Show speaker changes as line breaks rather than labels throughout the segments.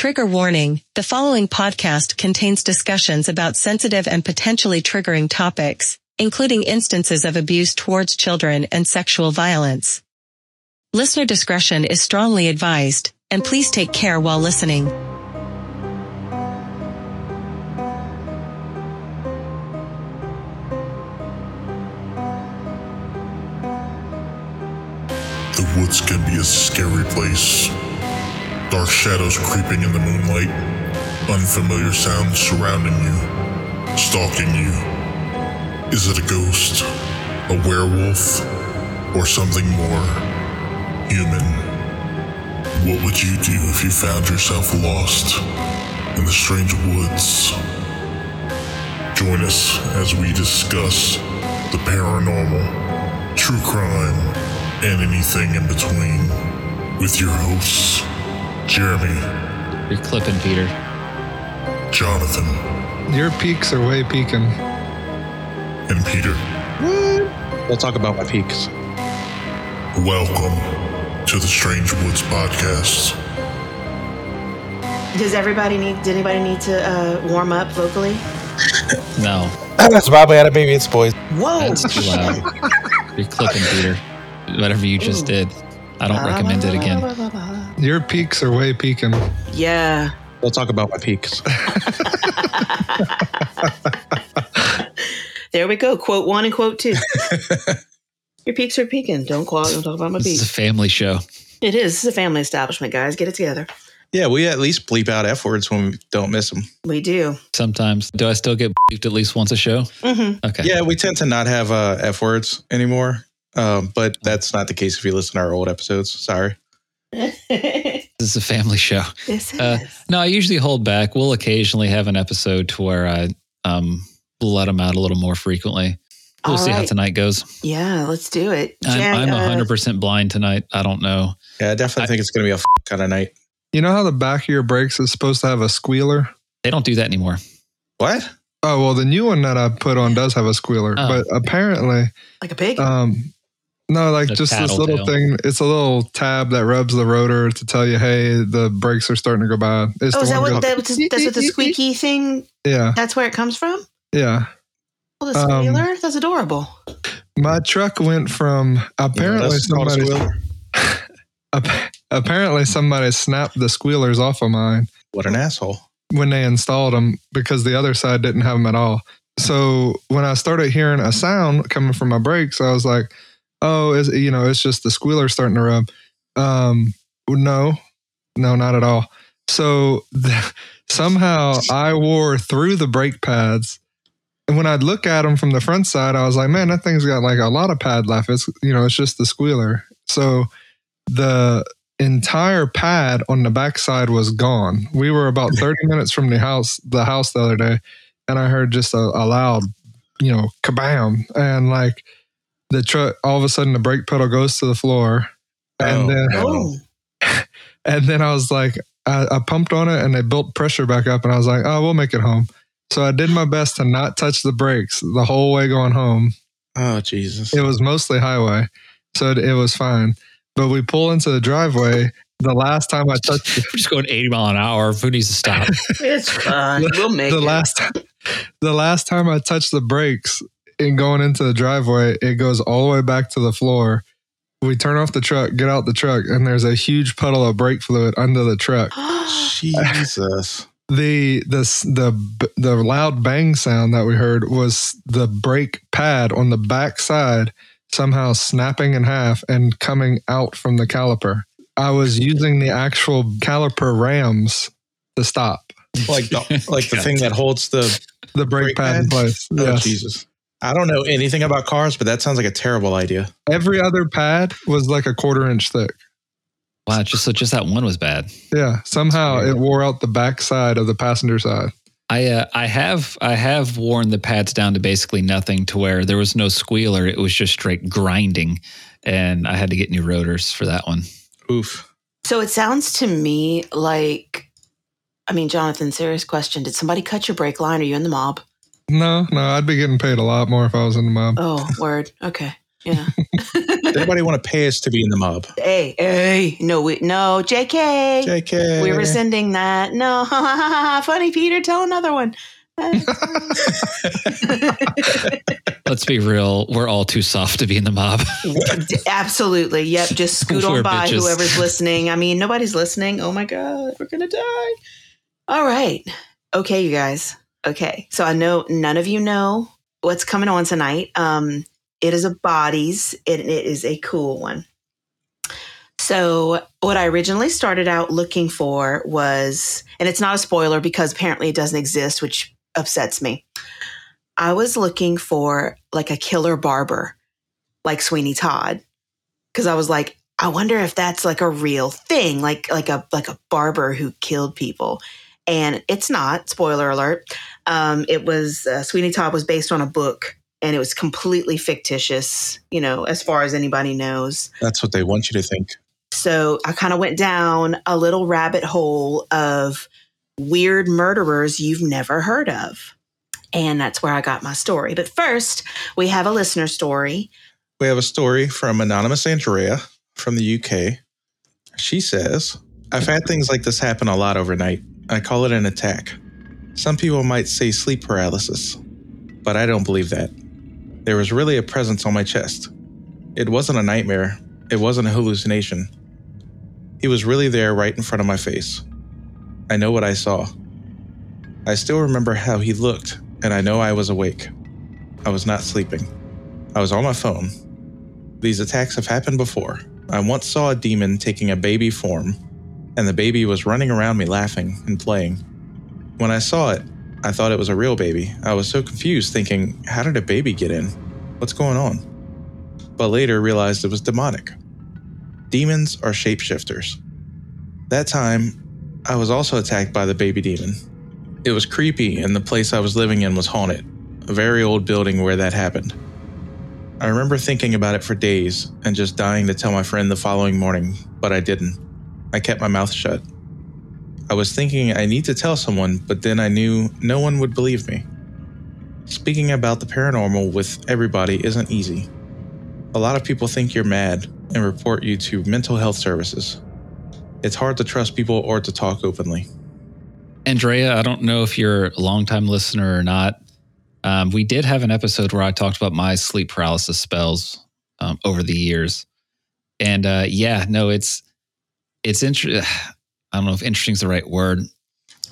Trigger warning. The following podcast contains discussions about sensitive and potentially triggering topics, including instances of abuse towards children and sexual violence. Listener discretion is strongly advised, and please take care while listening.
The woods can be a scary place. Dark shadows creeping in the moonlight, unfamiliar sounds surrounding you, stalking you. Is it a ghost, a werewolf, or something more human? What would you do if you found yourself lost in the strange woods? Join us as we discuss the paranormal, true crime, and anything in between with your hosts, Jeremy,
You're clipping, Peter.
Jonathan,
Your peaks are way peaking.
and Peter.
We'll talk about my peaks.
Welcome to the Strange Woods Podcast.
Does everybody need? Did anybody need to uh, warm up vocally?
No,
That's probably had a baby. It's boys.
Whoa!
that's too loud. You're clipping, Peter. Whatever you just did, I don't recommend it again.
Your peaks are way peaking.
Yeah.
We'll talk about my peaks.
There we go. Quote one and quote two. Your peaks are peaking. Don't call. Don't talk about my
This is a family show.
It is. This is a family establishment, guys. Get it together.
yeah, we at least bleep out F words when we don't miss them.
We do.
Sometimes, do I still get beeped at least once a show?
hmm
Okay.
Yeah, we tend to not have uh, F words anymore. Um, but that's not the case if you listen to our old episodes. Sorry.
This
This is a family show.
is.
Uh, No, I usually hold back. We'll occasionally have an episode to where I um let them out a little more frequently. We'll
All
see how tonight goes.
yeah. Let's do it. Jag,
I'm, I'm
uh,
100% blind tonight. I don't know.
Yeah, I definitely
I-
think it's going to be a f- kind of night.
You know how the back of your brakes is supposed to have a squealer?
They don't do that anymore.
What?
Oh, well, the new one that I put on does have a squealer,
Oh.
but apparently,
like a pig.
um, no, like just this little
tattletale.
thing. It's a little tab that rubs the rotor to tell you, hey, the brakes are starting to go bad. It's
oh,
the
is that what
goes-
that, that's what the squeaky thing?
Yeah,
That's where it comes from.
yeah.
Oh, the
Um,
squealer. that's adorable.
My truck went from apparently
that's called a
somebody apparently somebody snapped the squealers off of mine.
What an asshole.
when they installed them because the other side didn't have them at all. So when I started hearing a sound coming from my brakes, I was like, "Oh, is you know, it's just the squealer starting to rub." Um, no, no, not at all. So the, somehow I wore through the brake pads, and when I'd look at them from the front side, I was like, "Man, that thing's got like a lot of pad left." It's you know, it's just the squealer. So the entire pad on the backside was gone. We were about 30 minutes from the house, the house the other day, and I heard just a, a loud, you know, kabam. And like the truck, all of a sudden the brake pedal goes to the floor. And
Oh,
then,
no.
Oh,
and then I was like, I, I pumped on it and they built pressure back up. And I was like, oh, we'll make it home. So I did my best to not touch the brakes the whole way going home.
Oh, Jesus.
It was mostly highway, so it, it was fine. But we pull into the driveway. The last time I touched
We're just going 80 mile an hour. Who needs to stop?
it's fine. We'll make
the
it.
last the last time I touched the brakes in going into the driveway, it goes all the way back to the floor. We turn off the truck, get out the truck, and there's a huge puddle of brake fluid under the truck.
Jesus.
The the the the loud bang sound that we heard was the brake pad on the back side somehow snapping in half and coming out from the caliper. I was using the actual caliper rams to stop
Like the, like the thing that holds the.
the brake
Brake
pad in place.
Oh,
Yes.
Jesus. I don't know anything about cars, but that sounds like a terrible idea.
Every other pad was like a quarter inch thick.
Wow, just so just that one was bad.
Yeah, somehow it wore out the back side of the passenger side.
I uh, I have I have worn the pads down to basically nothing to where there was no squealer. It was just straight grinding, and I had to get new rotors for that one.
Oof.
So it sounds to me like, I mean, Jonathan, serious question. Did somebody cut your brake line? Are you in the mob?
No, no, I'd be getting paid a lot more if I was in the mob.
Oh, word. Okay. Yeah.
Anybody want to pay us to be in the mob?
hey, hey, no, we, no, JK.
JK.
We're rescinding that. No, funny Peter, tell another one.
Let's be real. We're all too soft to be in the mob.
Absolutely. Yep. Just scoot on by
bitches.
whoever's listening. I mean, nobody's listening. Oh my God, we're going to die. All right. Okay, you guys. Okay. So I know none of you know what's coming on tonight. Um, it is a bodies, it, it is a cool one. So, what I originally started out looking for was, and it's not a spoiler because apparently it doesn't exist, which upsets me. I was looking for like a killer barber, like Sweeney Todd, because I was like, I wonder if that's like a real thing, like like a like a barber who killed people, and it's not. Spoiler alert. Um, it was uh, Sweeney Todd was based on a book, and it was completely fictitious. You know, as far as anybody knows.
That's what they want you to think.
So I kind of went down a little rabbit hole of weird murderers you've never heard of. And that's where I got my story. But first, we have a listener story.
We have a story from Anonymous Andrea from the UK. She says, I've had things like this happen a lot overnight. I call it an attack. Some people might say sleep paralysis, but I don't believe that. There was really a presence on my chest. It wasn't a nightmare, it wasn't a hallucination. He was really there right in front of my face. I know what I saw. I still remember how he looked, and I know I was awake. I was not sleeping. I was on my phone. These attacks have happened before. I once saw a demon taking a baby form, and the baby was running around me laughing and playing. When I saw it, I thought it was a real baby. I was so confused, thinking, how did a baby get in? What's going on? But later realized it was demonic. Demons are shapeshifters. That time, I was also attacked by the baby demon. It was creepy, and the place I was living in was haunted, a very old building where that happened. I remember thinking about it for days and just dying to tell my friend the following morning, but I didn't. I kept my mouth shut. I was thinking I need to tell someone, but then I knew no one would believe me. Speaking about the paranormal with everybody isn't easy. A lot of people think you're mad and report you to mental health services. It's hard to trust people or to talk openly.
Andrea, I don't know if you're a longtime listener or not. Um, we did have an episode where I talked about my sleep paralysis spells um, over the years, and uh, yeah, no, it's it's interesting. I don't know if interesting is the right word.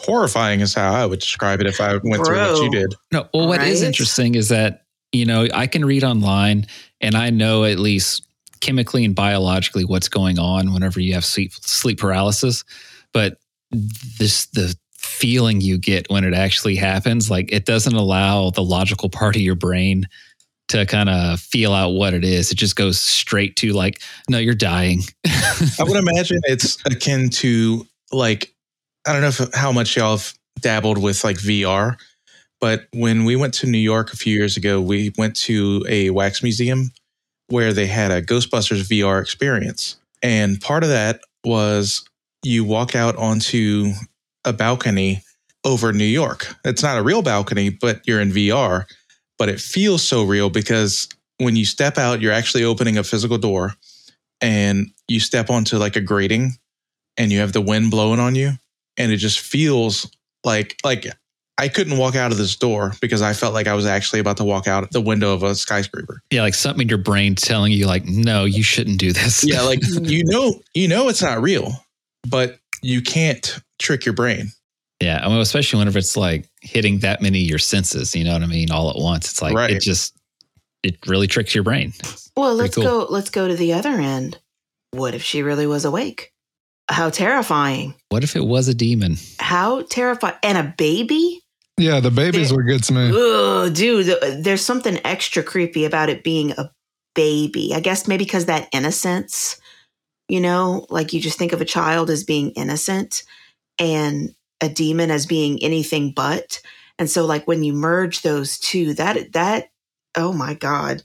Horrifying is how I would describe it if I went through what you did.
No, well, what is
Right?
interesting is that you know I can read online, and I know at least chemically and biologically what's going on whenever you have sleep sleep paralysis, but this the feeling you get when it actually happens like it doesn't allow the logical part of your brain to kind of feel out what it is. It just goes straight to like no you're dying.
I would imagine it's akin to like I don't know if, how much y'all have dabbled with like VR, but when we went to New York a few years ago, we went to a wax museum where they had a Ghostbusters VR experience, and part of that was you walk out onto a balcony over New York. It's not a real balcony, but you're in VR, but it feels so real because when you step out, you're actually opening a physical door and you step onto like a grating and you have the wind blowing on you and it just feels like like I couldn't walk out of this door because I felt like I was actually about to walk out the window of a skyscraper.
yeah like something in your brain telling you like no you shouldn't do this
Yeah, like you know you know it's not real, but you can't trick your brain.
Yeah, I mean, especially whenever it's like hitting that many of your senses, you know what I mean, all at once. It's like
Right.
it just it really tricks your brain.
Well, let's
cool.
go. Let's go to the other end. What if she really was awake? How terrifying!
What if it was a demon?
How terrifying! And a baby?
Yeah, the baby's what gets me.
Ugh, dude, th- there's something extra creepy about it being a baby. I guess maybe because that innocence, you know, like you just think of a child as being innocent and a demon as being anything but. And so, like when you merge those two, that that oh my god,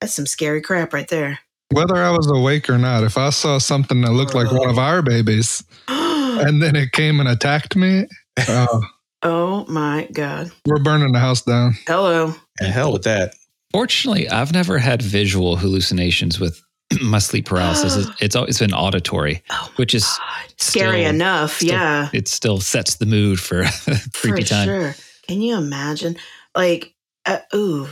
that's some scary crap right there.
Whether I was awake or not, if I saw something that looked like one of our babies and then it came and attacked me, uh,
oh my god.
we're burning the house down.
Hello.
And hell with that.
Fortunately, I've never had visual hallucinations with my sleep paralysis. is it's always been auditory,
Oh
which is
God. Scary
still-
enough.
still-
yeah.
it still sets the mood for creepy
For
time.
sure. Can you imagine? Like, uh, ooh,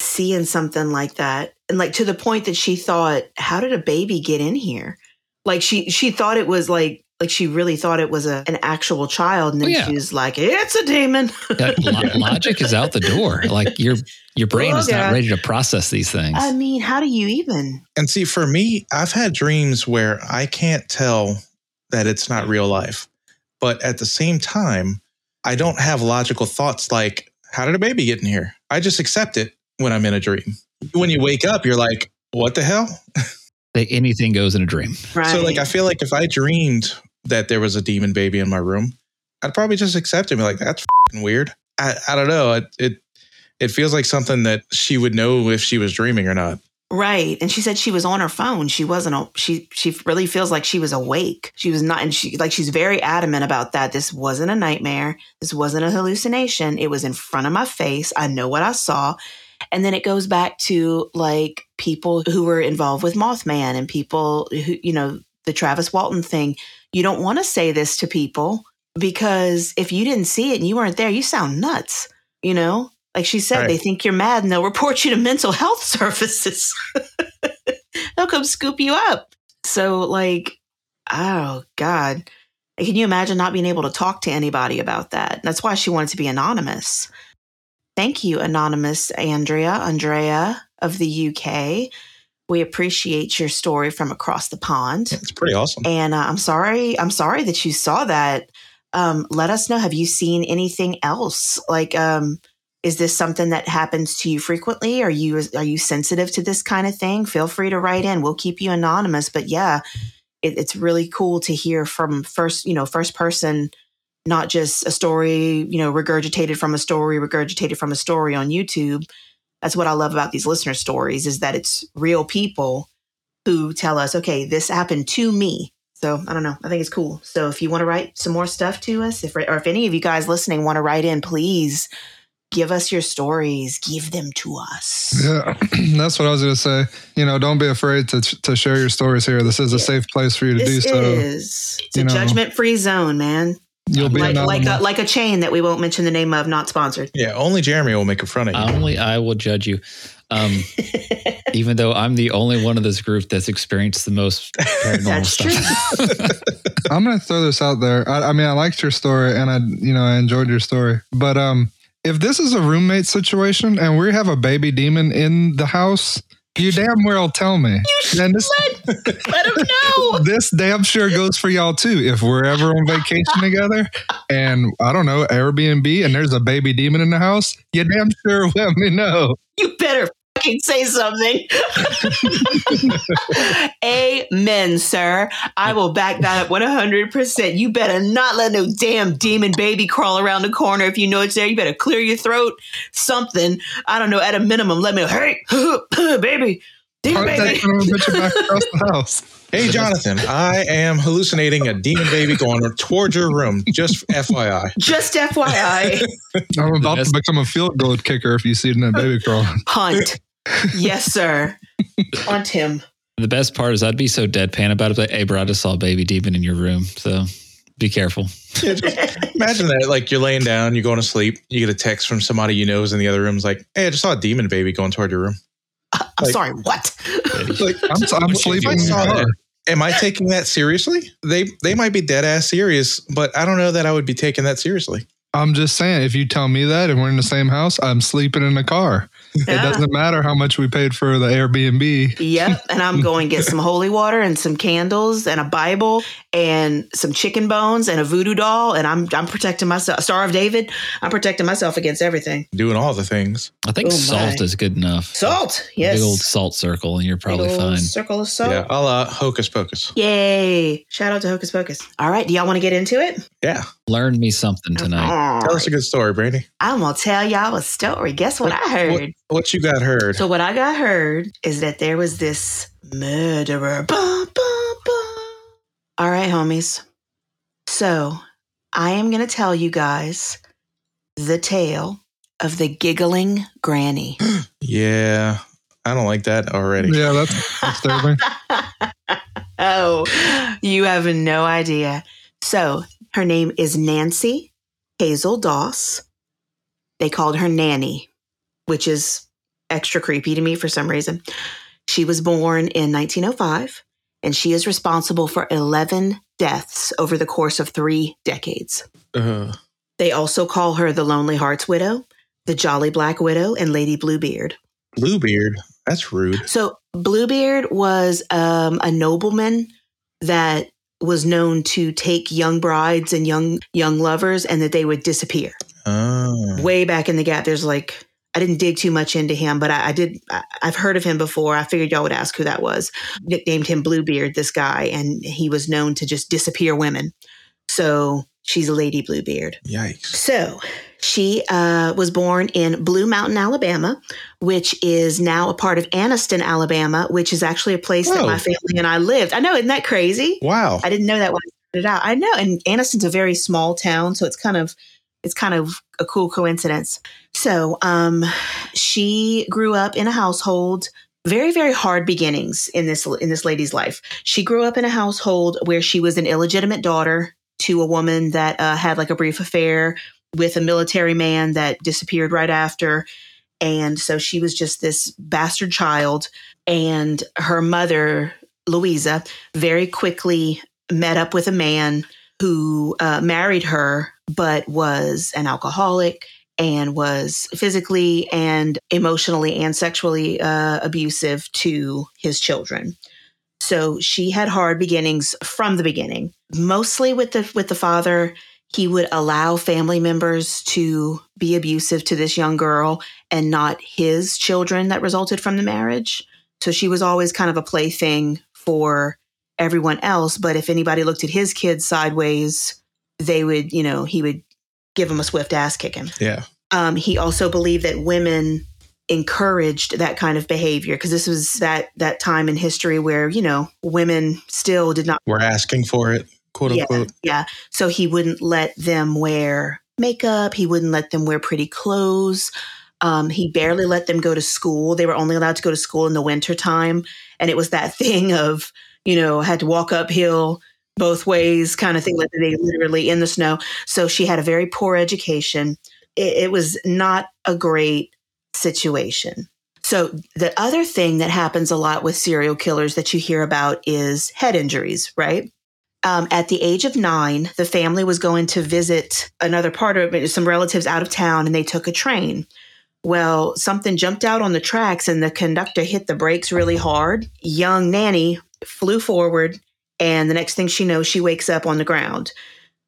seeing something like that. And like to the point that she thought, how did a baby get in here? Like she she thought it was like like she really thought it was a, an actual child. And then
Oh, yeah.
she was like, it's a demon.
That logic is out the door. Like your your brain
Oh,
is
yeah.
not ready to process these things.
I mean, how do you even?
And see, for me, I've had dreams where I can't tell that it's not real life. But at the same time, I don't have logical thoughts like, how did a baby get in here? I just accept it when I'm in a dream. When you wake up, you're like, what the hell?
That anything goes in a dream.
Right.
So, like, I feel like if I dreamed that there was a demon baby in my room, I'd probably just accept it and be like, that's weird. I, I don't know. It, it, it feels like something that she would know if she was dreaming or not.
Right. And she said she was on her phone. She wasn't she she really feels like she was awake. She was not and she like she's very adamant about that. This wasn't a nightmare. This wasn't a hallucination. It was in front of my face. I know what I saw. And then it goes back to like people who were involved with Mothman and people who, you know, the Travis Walton thing. You don't want to say this to people because if you didn't see it and you weren't there, you sound nuts, you know? Like she said,
Right.
they think you're mad and they'll report you to mental health services. they'll come scoop you up. So, like, oh God. Can you imagine not being able to talk to anybody about that? That's why she wanted to be anonymous. Thank you, anonymous Andrea, Andrea of the UK. We appreciate your story from across the pond.
It's pretty awesome.
And uh, I'm sorry, I'm sorry that you saw that. Um, let us know. Have you seen anything else? Like, um, is this something that happens to you frequently? Are you are you sensitive to this kind of thing? Feel free to write in. We'll keep you anonymous. But yeah, it, it's really cool to hear from first, you know, first person, not just a story, you know, regurgitated from a story, regurgitated from a story on YouTube. That's what I love about these listener stories is that it's real people who tell us, okay, this happened to me. So I don't know. I think it's cool. So if you want to write some more stuff to us, if or if any of you guys listening want to write in, please give us your stories. Give them to us.
Yeah, that's what I was going to say. You know, don't be afraid to to share your stories here. This is a safe place for you to do so.
is it's a
you know,
judgment free zone, man.
You'll be
Like like a, like a chain that we won't mention the name of, not sponsored.
Yeah, only Jeremy will make a fun of you.
Only I will judge you. Um, even though I'm the only one of this group that's experienced the most paranormal
That's
stuff.
I'm going to throw this out there. I, I mean, I liked your story, and I, you know, I enjoyed your story. But um, if this is a roommate situation and we have a baby demon in the house, you damn well tell me.
You
And this,
let, let him know.
this damn sure goes for y'all too. If we're ever on vacation together, and I don't know Airbnb, and there's a baby demon in the house, you damn sure let me know.
You better fucking say something. Amen, sir. I will back that up 100%. You better not let no damn demon baby crawl around the corner. If you know it's there, you better clear your throat. Something. I don't know. At a minimum, let me. Hey, baby. Demon baby.
son of a bitch back across the house.
Hey, Jonathan, I am hallucinating a demon baby going towards your room. Just FYI.
Just FYI.
I'm about to become a field goal kicker if you see that baby crawling.
Hunt. Yes, sir. Hunt him.
the best part is I'd be so deadpan about it. Like, hey, bro, I just saw a baby demon in your room. So be careful.
Yeah, just imagine that. Like you're laying down, you're going to sleep, you get a text from somebody you know is in the other room. It's like, hey, I just saw a demon baby going toward your room.
Uh, I'm
Like-
sorry, what?
Like,
I'm, I'm sleeping
I saw
car.
that, am I taking that seriously? They they might be dead ass serious, but I don't know that I would be taking that seriously.
I'm just saying, if you tell me that and we're in the same house, I'm sleeping in the car. It doesn't matter how much we paid for the Airbnb.
Yep. And I'm going to get some holy water and some candles and a Bible and some chicken bones and a voodoo doll. And I'm I'm protecting myself. Star of David. I'm protecting myself against everything.
Doing all the things.
I think
Oh,
salt
my.
is good enough.
Salt. Yes.
Big old salt circle, and you're probably
Big old
fine.
Circle of salt.
Yeah, a la hocus pocus.
Yay. Shout out to Hocus Pocus. All right. Do y'all want to get into it?
Yeah.
Learn me something tonight.
All
Tell us a good story, Brandy.
I'm going to tell y'all a story. Guess what I heard?
What, what you got heard?
So what I got heard is that there was this murderer. Bah, bah, bah. All right, homies. So I am going to tell you guys the tale of the giggling granny.
yeah. I don't like that already.
Yeah, that's disturbing.
oh, you have no idea. So her name is Nancy Hazel Doss. They called her Nannie, which is extra creepy to me for some reason. She was born in 1905 and she is responsible for 11 deaths over the course of three decades.
Uh,
They also call her the Lonely Hearts Widow, the Jolly Black Widow, and Lady Bluebeard.
Bluebeard. That's rude.
So Bluebeard was um, a nobleman that was known to take young brides and young young lovers, and that they would disappear.
Oh.
Way back in the gap, there's like I didn't dig too much into him, but I, I did. I, I've heard of him before. I figured y'all would ask who that was. Nicknamed him Bluebeard, this guy, and he was known to just disappear women. So she's a Lady Bluebeard.
Yikes.
So she uh, was born in Blue Mountain, Alabama, which is now a part of Anniston, Alabama, which is actually a place that my family and I lived. I know, isn't that crazy?
Wow.
I didn't know that when I started out. I know, and Anniston's a very small town, so it's kind of it's kind of a cool coincidence. So, um, she grew up in a household very very hard beginnings in this in this lady's life. She grew up in a household where she was an illegitimate daughter to a woman that uh, had like a brief affair with a military man that disappeared right after. And so she was just this bastard child. And her mother, Louisa, very quickly met up with a man who uh, married her, but was an alcoholic and was physically and emotionally and sexually uh, abusive to his children. So she had hard beginnings from the beginning. Mostly with the with the father, he would allow family members to be abusive to this young girl and not his children that resulted from the marriage. So she was always kind of a plaything for everyone else. But if anybody looked at his kids sideways, they would, you know, he would give them a swift ass kicking.
Yeah.
Um, he also believed that women encouraged that kind of behavior because this was that that time in history where you know women still did not
We're asking for it, quote
yeah,
unquote.
yeah. So he wouldn't let them wear makeup. He wouldn't let them wear pretty clothes. Um, he barely let them go to school. They were only allowed to go to school in the winter time. And it was that thing of, you know, had to walk uphill both ways kind of thing, like they literally in the snow. So she had a very poor education. It, it was not a great situation. So the other thing that happens a lot with serial killers that you hear about is head injuries, right? Um, at the age of nine, the family was going to visit another part of some relatives out of town, and they took a train. Well, something jumped out on the tracks, and the conductor hit the brakes really hard. Young Nannie flew forward, and the next thing she knows, she wakes up on the ground.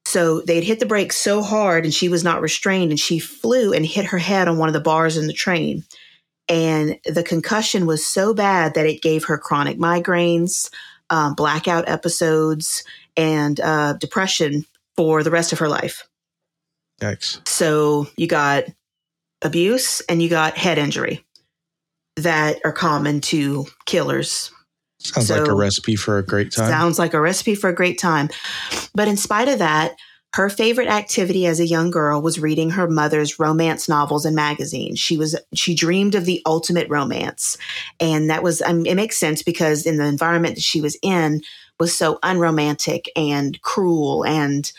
So they'd hit the brakes so hard, and she was not restrained, and she flew and hit her head on one of the bars in the train. And the concussion was so bad that it gave her chronic migraines, um, blackout episodes, and uh, depression for the rest of her life.
Yikes.
So you got abuse and you got head injury that are common to killers.
Sounds like a recipe for a great time.
Sounds like a recipe for a great time. But in spite of that, her favorite activity as a young girl was reading her mother's romance novels and magazines. She was she dreamed of the ultimate romance, and that was um, it makes sense because in the environment that she was in was so unromantic and cruel and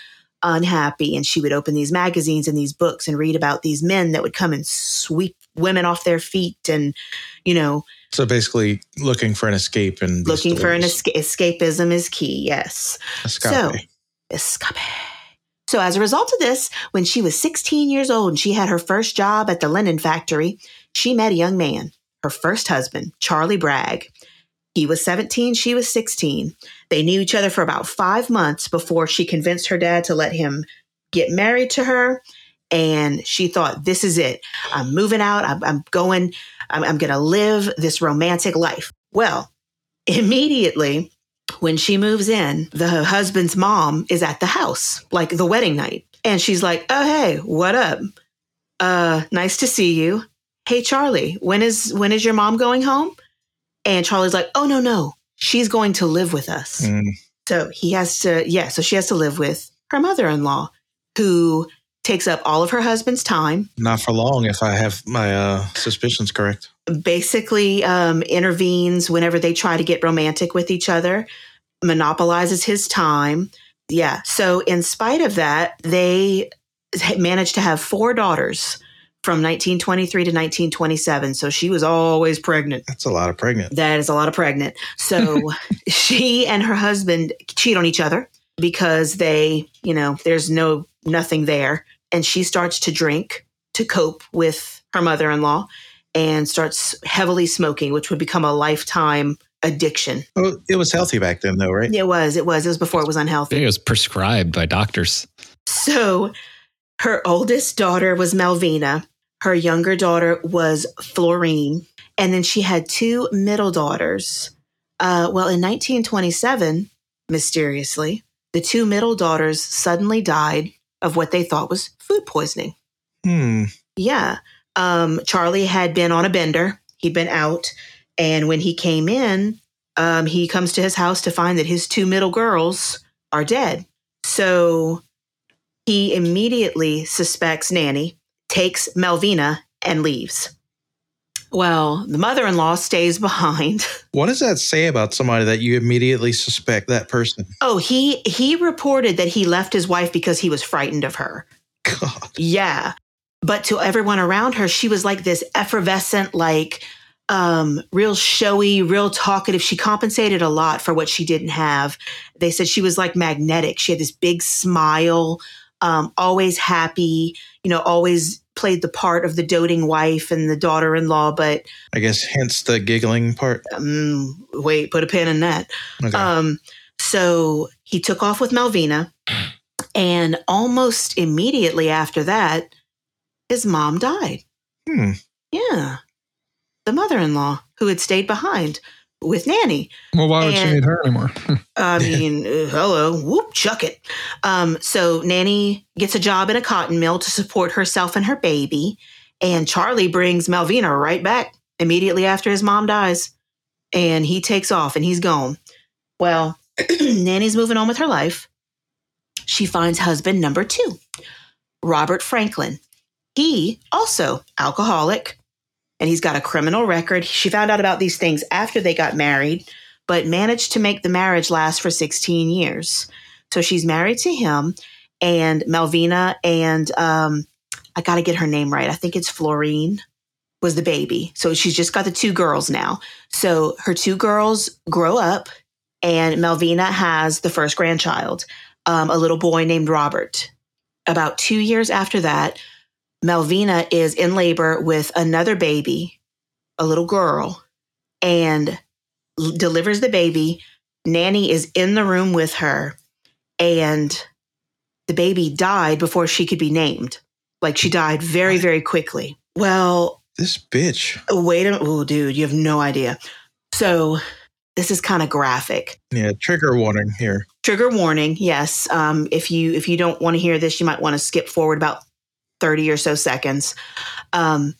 unhappy. And she would open these magazines and these books and read about these men that would come and sweep women off their feet and you know
so basically, looking for an escape and
looking for an esca- escapism is key. Yes.
escape.
Escape. So, as a result of this, when she was 16 years old and she had her first job at the linen factory, she met a young man, her first husband, Charlie Bragg. He was 17, she was 16. They knew each other for about five months before she convinced her dad to let him get married to her. And she thought, this is it. I'm moving out. I'm, I'm going, I'm, I'm going to live this romantic life. Well, immediately when she moves in, the husband's mom is at the house, like the wedding night. And she's like, Oh, hey, what up? Uh, nice to see you. Hey, Charlie, when is when is your mom going home? And Charlie's like, Oh, no, no. She's going to live with us.
Mm,
So he has to, yeah, so she has to live with her mother in law, who takes up all of her husband's time,
Not for long, if I have my uh, suspicions correct.
basically um, intervenes whenever they try to get romantic with each other, monopolizes his time. Yeah. So, in spite of that, they managed to have four daughters from 1923 to 1927. So, she was always pregnant.
That's a lot of pregnant.
That is a lot of pregnant. So, she and her husband cheat on each other because they, you know, there's no nothing there. And she starts to drink to cope with her mother in law and starts heavily smoking, which would become a lifetime addiction.
Oh, it was healthy back then, though, right?
It was, it was, it was before it was unhealthy.
it was prescribed by doctors.
So her oldest daughter was Melvina. Her younger daughter was Florine. And then she had two middle daughters. Uh, well, in 1927, mysteriously, the two middle daughters suddenly died of what they thought was food poisoning.
Hmm.
Yeah. Um, Charlie had been on a bender. He'd been out. And when he came in, um, he comes to his house to find that his two middle girls are dead. So he immediately suspects Nannie, takes Melvina, and leaves. Well, the mother in law stays behind.
What does that say about somebody that you immediately suspect that person?
Oh, he he reported that he left his wife because he was frightened of her.
God.
Yeah. But to everyone around her, she was like this effervescent, like um, real showy, real talkative. She compensated a lot for what she didn't have. They said she was like magnetic. She had this big smile, um, always happy, you know, always played the part of the doting wife and the daughter in law. But
I guess hence the giggling part.
um, wait, put a pin in that.
Okay.
Um, so he took off with Melvina, and almost immediately after that, his mom died.
Hmm.
Yeah. The mother in law who had stayed behind with Nannie.
Well, why would she need her anymore?
I mean, uh, hello, whoop, chuck it. Um, so Nannie gets a job at a cotton mill to support herself and her baby. And Charlie brings Melvina right back immediately after his mom dies. And he takes off and he's gone. Well, Nannie's moving on with her life. She finds husband number two, Robert Franklin. He also alcoholic, and he's got a criminal record. She found out about these things after they got married but managed to make the marriage last for 16 years. So she's married to him and Melvina and um, I got to get her name right. I think it's Florine was the baby. So she's just got the two girls now. So her two girls grow up and Melvina has the first grandchild, um, a little boy named Robert. About two years after that, Melvina is in labor with another baby, a little girl, and delivers the baby. Nannie is in the room with her, and the baby died before she could be named. Like she died very, very quickly. Well,
This bitch.
wait a minute. Oh, dude, you have no idea. So this is kind of graphic.
Yeah, trigger warning here.
Trigger warning. Yes. Um, if you if you don't want to hear this, you might want to skip forward about thirty or so seconds. Um,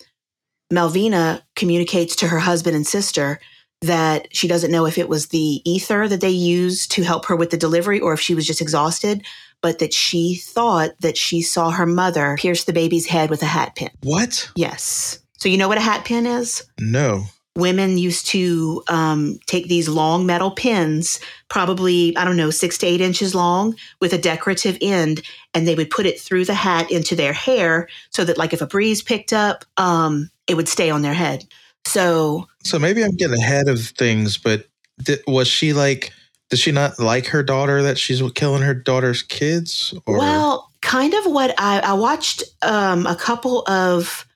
Melvina communicates to her husband and sister that she doesn't know if it was the ether that they used to help her with the delivery or if she was just exhausted, but that she thought that she saw her mother pierce the baby's head with a hat pin.
What?
Yes. So you know what a hat pin is?
No.
Women used to um, take these long metal pins, probably, I don't know, six to eight inches long with a decorative end, and they would put it through the hat into their hair so that, like, if a breeze picked up, um, it would stay on their head. So,
So maybe I'm getting ahead of things, but di- was she like? Does she not like her daughter that she's killing her daughter's kids? Or
well, kind of what I, I watched um, a couple of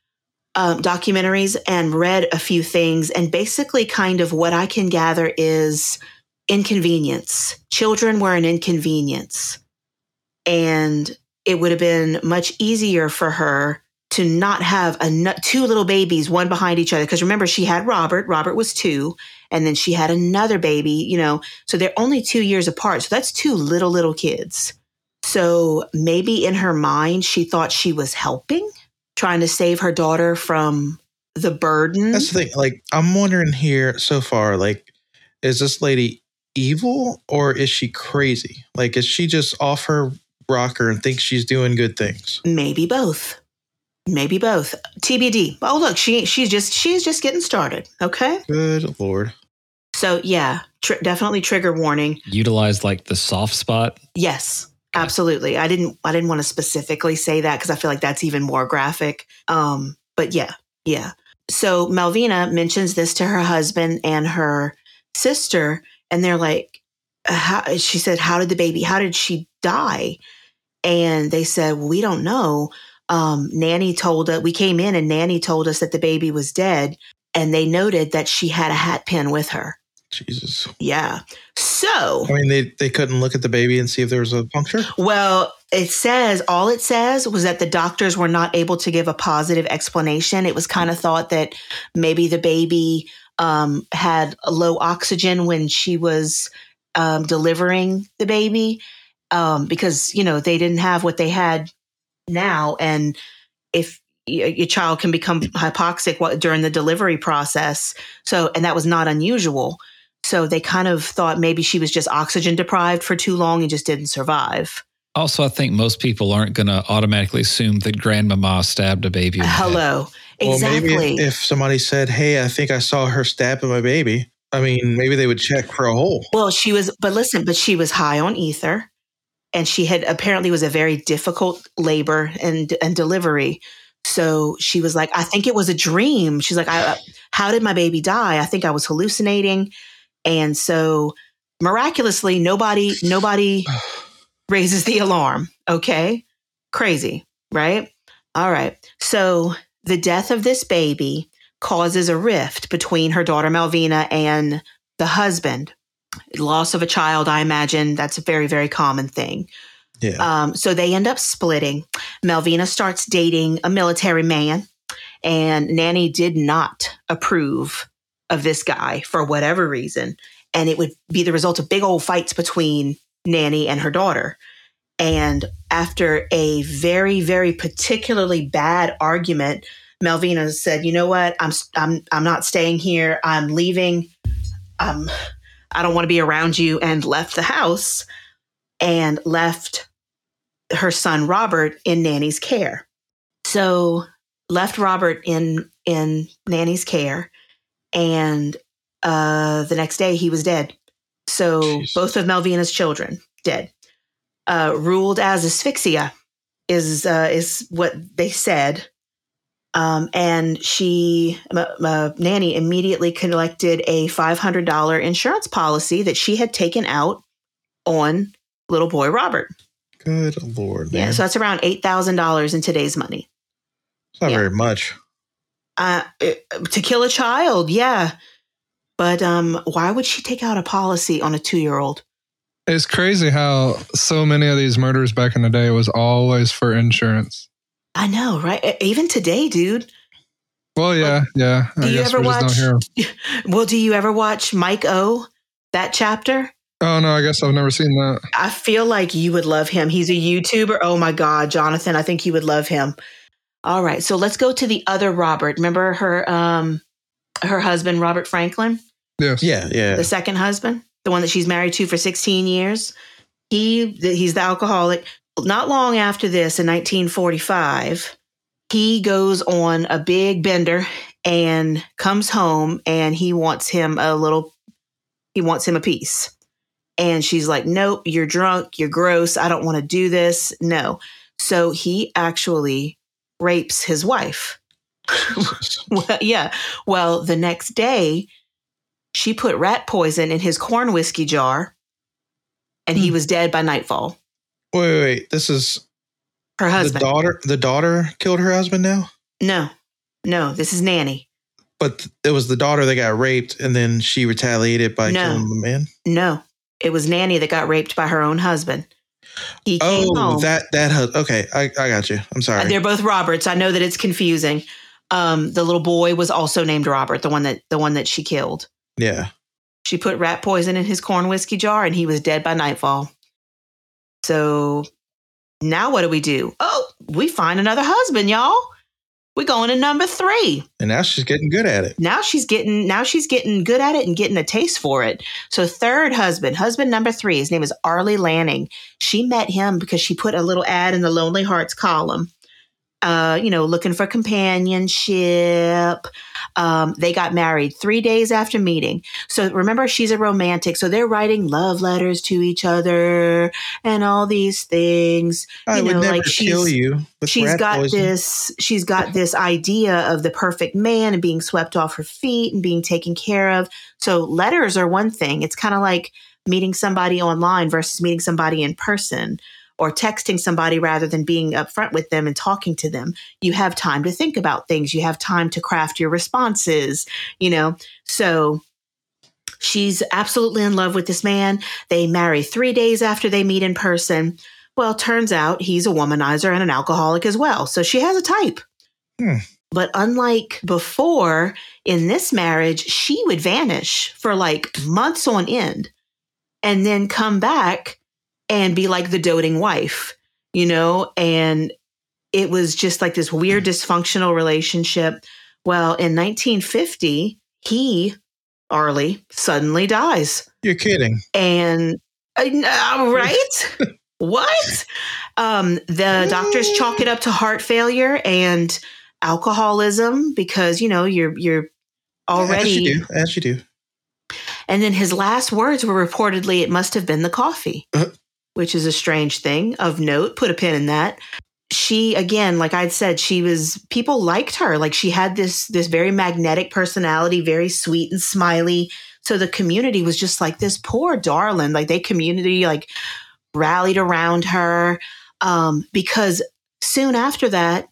um, documentaries and read a few things, and basically, kind of what I can gather is inconvenience. Children were an inconvenience. And it would have been much easier for her to not have a two little babies, one behind each other. Because remember, she had Robert. Robert was two. And then she had another baby, you know. So they're only two years apart. So that's two little, little kids. So maybe in her mind, she thought she was helping, trying to save her daughter from the burden.
that's the thing. Like I'm wondering here so far. Like, is this lady evil or is she crazy? Like, is she just off her rocker and thinks she's doing good things.
Maybe both. Maybe both. TBD. Oh, look, she she's just she's just getting started. Okay.
Good lord.
So yeah, tr- definitely trigger warning.
Utilize like the soft spot.
Yes, absolutely. I didn't I didn't want to specifically say that because I feel like that's even more graphic. Um, but yeah, yeah. So Melvina mentions this to her husband and her sister, and they're like, how, she said, "How did the baby? How did she die?" And they said, well, "We don't know." Um, Nannie told us we came in, and Nannie told us that the baby was dead, and they noted that she had a hat pin with her.
Jesus.
Yeah. So
I mean, they, they couldn't look at the baby and see if there was a puncture.
Well, it says all it says was that the doctors were not able to give a positive explanation. It was kind of thought that maybe the baby um, had low oxygen when she was um, delivering the baby um, because you know they didn't have what they had now, and if your child can become hypoxic during the delivery process, so and that was not unusual. So they kind of thought maybe she was just oxygen deprived for too long and just didn't survive.
Also, I think most people aren't going to automatically assume that grandmama stabbed a baby. in the head.
Hello. Exactly.
Well, maybe if, if somebody said, "Hey, I think I saw her stabbing my baby," I mean, maybe they would check for a hole.
well, she was, but listen, but she was high on ether and she had apparently was a very difficult labor and, and delivery. So she was like, I think it was a dream. She's like, I, uh, how did my baby die? I think I was hallucinating. And so miraculously, nobody, nobody raises the alarm. Okay. Crazy, right? All right. So the death of this baby causes a rift between her daughter Melvina and the husband. Loss of a child, I imagine that's a very, very common thing.
Yeah.
Um, so they end up splitting. Melvina starts dating a military man, and Nannie did not approve of this guy for whatever reason. And it would be the result of big old fights between Nannie and her daughter. And after a very, very particularly bad argument, Melvina said, "You know what? I'm I'm I'm not staying here. I'm leaving. Um, I don't want to be around you." And left the house and left her son Robert in Nannie's care. So left Robert in in Nannie's care, and uh, the next day he was dead. So
Jeez.
both of Melvina's children dead. Uh, ruled as asphyxia is uh, is what they said. Um, and she, m- m- Nannie, immediately collected a five hundred dollar insurance policy that she had taken out on little boy Robert.
Good lord, man.
Yeah, so that's around eight thousand dollars in today's money.
it's not
yeah.
very much.
Uh, to kill a child, yeah. But um, why would she take out a policy on a two year old?
It's crazy how so many of these murders back in the day was always for insurance.
I know, right? Even today, dude.
Well, yeah, yeah.
Do you ever watch? Well, do you ever watch Mike O? That chapter?
Oh no, I guess I've never seen that.
I feel like you would love him. He's a YouTuber. Oh my God, Jonathan, I think you would love him. All right, so let's go to the other Robert. Remember her, um, her husband, Robert Franklin,
Yes.
Yeah, yeah.
the second husband, the one that she's married to for 16 years. He, he's the alcoholic. Not long after this, in 1945, he goes on a big bender and comes home, and he wants him a little. He wants him a piece. And she's like, Nope, you're drunk. You're gross. I don't want to do this. No. So he actually rapes his wife. well, yeah. Well, the next day, she put rat poison in his corn whiskey jar and he
Hmm.
was dead by nightfall.
wait, wait, wait. This is
Her
the
husband.
daughter. The daughter killed her husband now,
no, no, this is Nannie.
but it was the daughter that got raped, and then she retaliated by
No.
killing the man.
No, it was Nannie that got raped by her own husband. He came
Oh,
home.
that that. Okay, I I got you. I'm sorry.
They're both Roberts. I know that it's confusing. Um, the little boy was also named Robert, the one that the one that she killed.
Yeah.
She put rat poison in his corn whiskey jar and he was dead by nightfall. So now what do we do? Oh, we find another husband, y'all. We're going to number three.
And now she's getting good at it.
Now she's getting now she's getting good at it and getting a taste for it. So third husband, husband number three, his name is Arlie Lanning. She met him because she put a little ad in the Lonely Hearts column. Uh, you know, looking for companionship. Um, they got married three days after meeting. So remember, she's a romantic. So they're writing love letters to each other and all these things.
I
You
would
know,
never
like
kill you.
She's got
poison.
this she's got this idea of the perfect man and being swept off her feet and being taken care of so letters are one thing it's kind of like meeting somebody online versus meeting somebody in person or texting somebody rather than being upfront with them and talking to them you have time to think about things you have time to craft your responses you know so she's absolutely in love with this man they marry three days after they meet in person well, turns out he's a womanizer and an alcoholic as well. So she has a type.
Hmm.
But unlike before, in this marriage, she would vanish for like months on end and then come back and be like the doting wife, you know? And it was just like this weird dysfunctional relationship. Well, in 1950, he, Arlie, suddenly dies
You're kidding.
and uh, uh, right what um the doctors chalk it up to heart failure and alcoholism because you know you're you're Already, As
you do. As you do.
and then his last words were reportedly it must have been the coffee
Uh.
Which is a strange thing of note put a pin in that. She again like i'd said she was people liked her. Like she had this this very magnetic personality very sweet and smiley. So the community was just like this poor darling like they community like rallied around her um because soon after that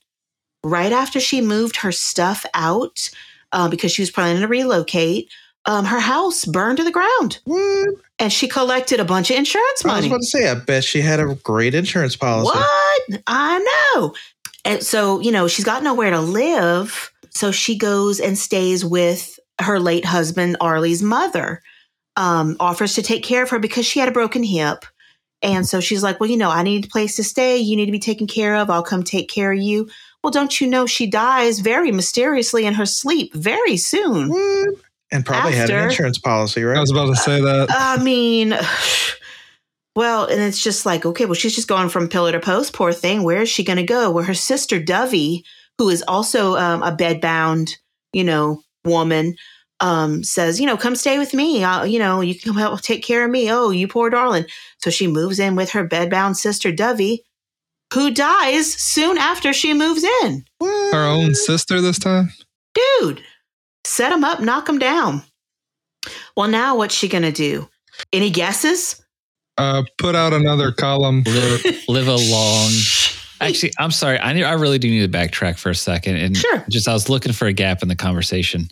right after she moved her stuff out uh, because she was planning to relocate um, her house burned to the ground
What?
and she collected a bunch of insurance money.
I was about to say, I bet she had a great insurance policy.
what? I know. And so, you know, she's got nowhere to live. So she goes and stays with her late husband, Arlie's mother, um, offers to take care of her because she had a broken hip. And so she's like, Well, you know, I need a place to stay. You need to be taken care of. I'll come take care of you. Well, don't you know she dies very mysteriously in her sleep very soon?
What? And probably had an insurance policy, right?
I was about to say that.
I mean, well, and it's just like, okay, well, she's just going from pillar to post, poor thing. Where is she going to go? Where her sister Dovey, who is also um, a bedbound, you know, woman, um, says, you know, come stay with me. I'll, you know, you can come help take care of me. Oh, you poor darling. So she moves in with her bedbound sister Dovey, who dies soon after she moves in.
Her own sister this time.
Dude, set him up, knock him down. Well, now what's she going to do? Any guesses?
Uh, put out another column.
live, live a long. Actually, I'm sorry. I need, I really do need to backtrack for a second, and
Sure.
just I was looking for a gap in the conversation,